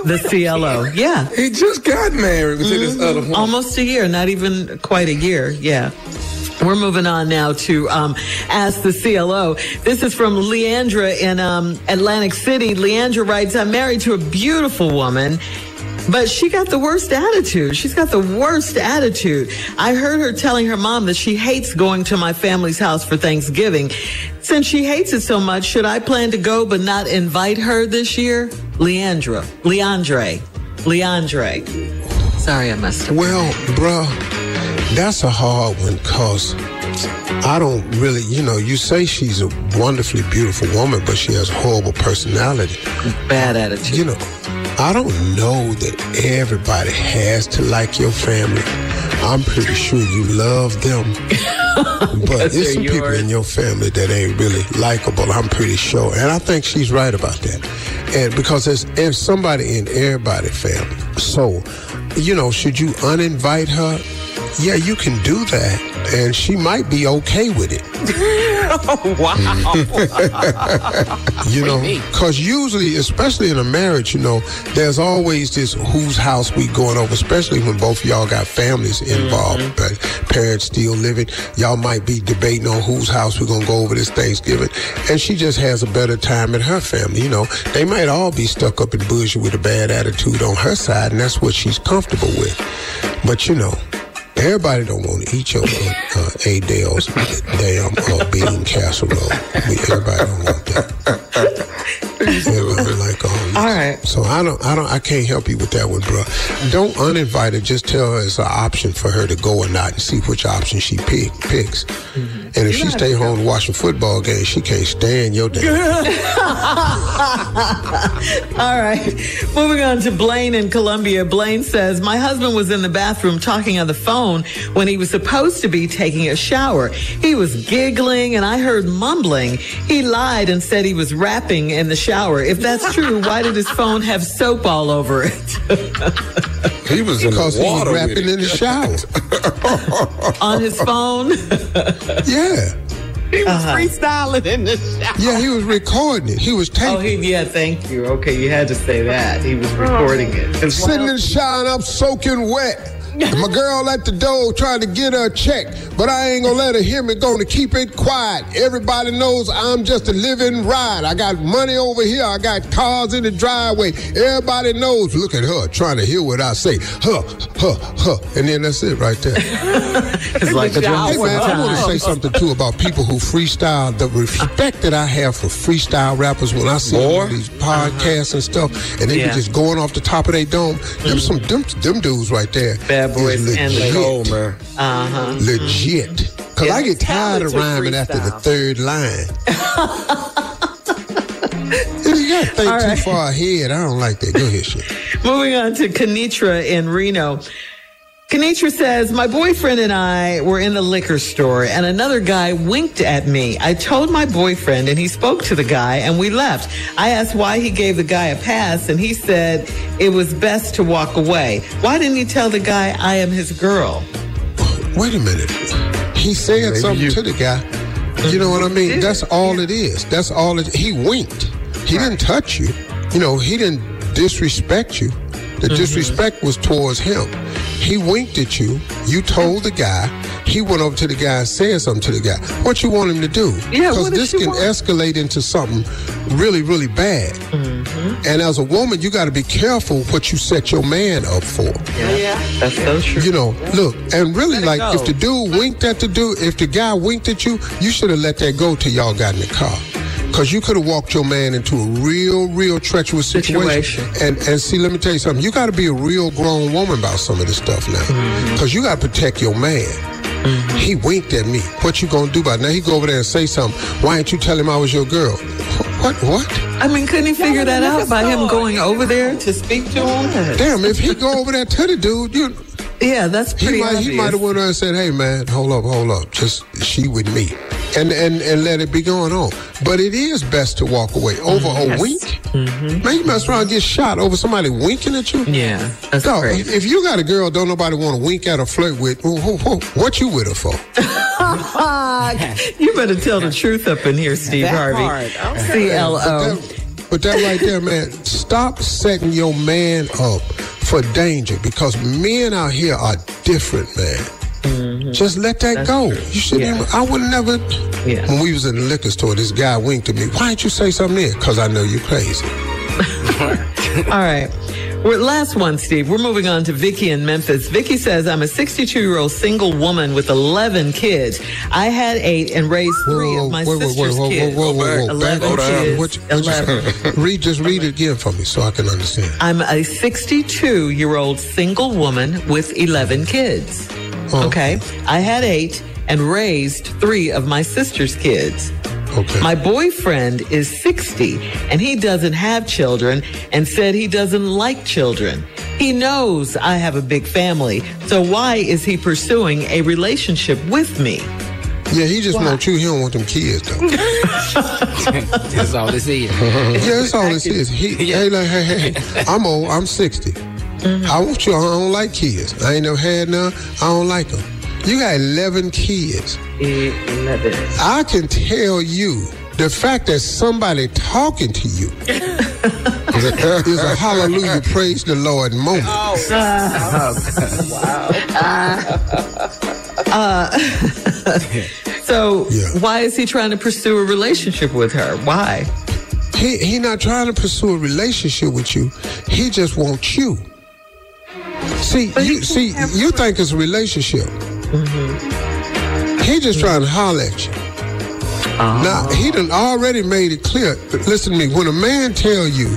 The CLO. Yeah. He just got married to this other woman. Almost a year, not even quite a year. Yeah. We're moving on now to um, Ask the CLO. This is from Leandra in um, Atlantic City. Leandra writes, I'm married to a beautiful woman. But she got the worst attitude. She's got the worst attitude. I heard her telling her mom that she hates going to my family's house for Thanksgiving. Since she hates it so much, should I plan to go but not invite her this year? Leandra. Leandre. Leandre. Sorry I messed up. Well, bruh, that's a hard one because I don't really, you know, you say she's a wonderfully beautiful woman, but she has a horrible personality. Bad attitude. You know, I don't know that everybody has to like your family. I'm pretty sure you love them. but there's some they're people in your family that ain't really likable. I'm pretty sure. And I think she's right about that. And because there's, there's somebody in everybody's family. So, you know, should you uninvite her? Yeah, you can do that. And she might be okay with it. Wow! You know, because usually, especially in a marriage, you know, there's always this whose house we going over, especially when both of y'all got families involved, but parents still living. Y'all might be debating on whose house we're going to go over this Thanksgiving. And she just has a better time at her family. You know, they might all be stuck up in bougie with a bad attitude on her side, and that's what she's comfortable with. But, you know, Everybody don't want to eat your uh, uh, Adele's damn uh, bean casserole. We, everybody don't want that. Everybody like all. All right. So I don't, I don't, I can't help you with that one, bro. Don't uninvite her. Just tell her it's an option for her to go or not, and see which option she pick, picks. And if she stay home watching football games, she can't stand your damn. All right. Moving on to Blaine in Columbia. Blaine says, My husband was in the bathroom talking on the phone when he was supposed to be taking a shower. He was giggling and I heard mumbling. He lied and said he was rapping in the shower. If that's true, why did his phone have soap all over it? He was in Because the he was rapping in the shower. on his phone? Yeah. He was uh-huh. freestyling in the shower. Yeah, he was recording it. He was taking. Oh, he, yeah, thank you. Okay, you had to say that. He was oh. recording it. As Sitting in the shower and I'm soaking wet. My girl at the door trying to get her a check, but I ain't gonna let her hear me. Gonna keep it quiet. Everybody knows I'm just a living ride. I got money over here. I got cars in the driveway. Everybody knows. Look at her trying to hear what I say. Huh, huh, huh. And then that's it right there. It's like a drum Hey man, I want to say something too about people who freestyle. The respect that I have for freestyle rappers when I see them Boy. on these podcasts and stuff, and they Yeah. be just going off the top of their dome. Them mm-hmm. some them, them dudes right there. Bad boys is and the legit. Man. Uh-huh. Legit. Cause Yeah, I get tired of rhyming after the third line. you got to think All too far ahead. I don't like that. Go ahead, shit. Moving on to Kanitra in Reno. Kanitra says, My boyfriend and I were in the liquor store and another guy winked at me. I told my boyfriend and he spoke to the guy and we left. I asked why he gave the guy a pass and he said it was best to walk away. Why didn't he tell the guy I am his girl? Wait a minute. He said something you- to the guy. You know what I mean? That's all it is. That's all it. He winked. He didn't touch you. You know, he didn't disrespect you. The mm-hmm. disrespect was towards him. He winked at you. You told the guy. he went over to the guy and said something to the guy. What you want him to do? Yeah, Because what this can want? escalate into something really, really bad. Mm-hmm. And as a woman, you got to be careful what you set your man up for. Yeah, that's so true. You know, look, and really, Let like, go. if the dude winked at the dude, if the guy winked at you, you should have let that go till y'all got in the car. Because you could have walked your man into a real, real treacherous situation. Situation. And and see, let me tell you something. You got to be a real grown woman about some of this stuff now. Mm-hmm. Because you got to protect your man. He winked at me. What you gonna do about it? Now he go over there and say something. Why ain't you tell him I was your girl? What? What? I mean, couldn't he figure that out by him going over there to speak to him? Damn! If he go over there to the dude, you Yeah, that's pretty. He pretty might, obvious. he might have went on and said, "Hey man, hold up, hold up, just she with me," and and and let it be going on. But it is best to walk away over a wink. Man, you mess around and get shot over somebody winking at you. Mm-hmm. yeah, that's Dog, crazy. if you got a girl don't nobody want to wink at or flirt with, who- who- who- what you with her for? you better tell the truth up in here, Steve That Harvey. part, okay. CLO. But that right there, man, stop setting your man up for danger because men out here are different, man. Mm-hmm. Just let that go. You should. Yeah. I would never. Yeah. When we was in the liquor store, this guy winked at me. Why didn't you say something? Because I know you're crazy. All right. We're, last one, Steve. We're moving on to Vicky in Memphis. Vicky says, I'm a 62 year old single woman with 11 kids. I had eight and raised three of my sister's kids. whoa, whoa, whoa, whoa. 11 Back- kids. What you- what you- 11. read, just read it again for me so I can understand. I'm a 62 year old single woman with 11 kids. Oh. Okay. I had eight and raised three of my sister's kids. Okay. My boyfriend is 60 and he doesn't have children and said he doesn't like children. He knows I have a big family. So why is he pursuing a relationship with me? yeah, he just wants you. He don't want them kids though. That's all this is. Yeah, that's all this is. He, hey, like, hey, hey, hey, I'm old. I'm 60. Mm-hmm. I want you. I don't like kids. I ain't never had none. I don't like them. You got 11 kids. 11. I can tell you the fact that somebody talking to you is a, is a hallelujah, praise the Lord moment. Oh, wow. Wow. So Yeah. why is he trying to pursue a relationship with her? Why? He he not trying to pursue a relationship with you. He just wants you. See, But you see, you think it's a relationship. Mm-hmm. He just trying to holler at you. Uh-huh. Now he done already made it clear. Listen to me. When a man tell you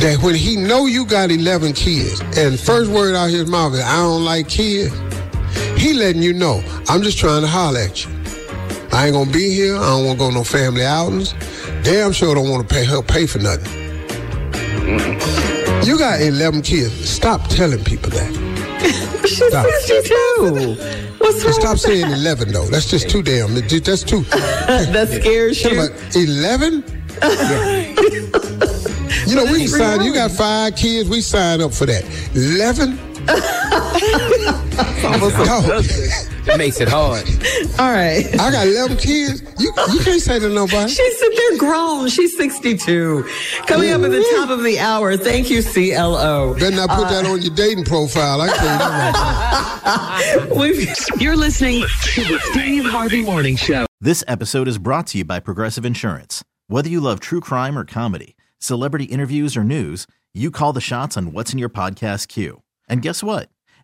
that when he know you got eleven kids, and first word out his mouth is "I don't like kids," he letting you know I'm just trying to holler at you. I ain't gonna be here. I don't want to go no family outings. Damn sure don't want to pay her pay for nothing. You got 11 kids. Stop telling people that. She's Stop. 62. What's wrong stop with saying 11 though. That's just too damn. That's too. that? That scares you? But 11? you know, we can sign. You got five kids. We sign up for that. 11? Dog, It makes it hard. All right. I got 11 kids. You, you can't say to nobody. She said they're grown. She's 62. Coming up at the top of the hour. Thank you, CLO. Better not put that uh, on your dating profile. I tell you that right. We've You're listening to the Steve Harvey Morning Show. This episode is brought to you by Progressive Insurance. Whether you love true crime or comedy, celebrity interviews or news, you call the shots on what's in your podcast queue. And guess what?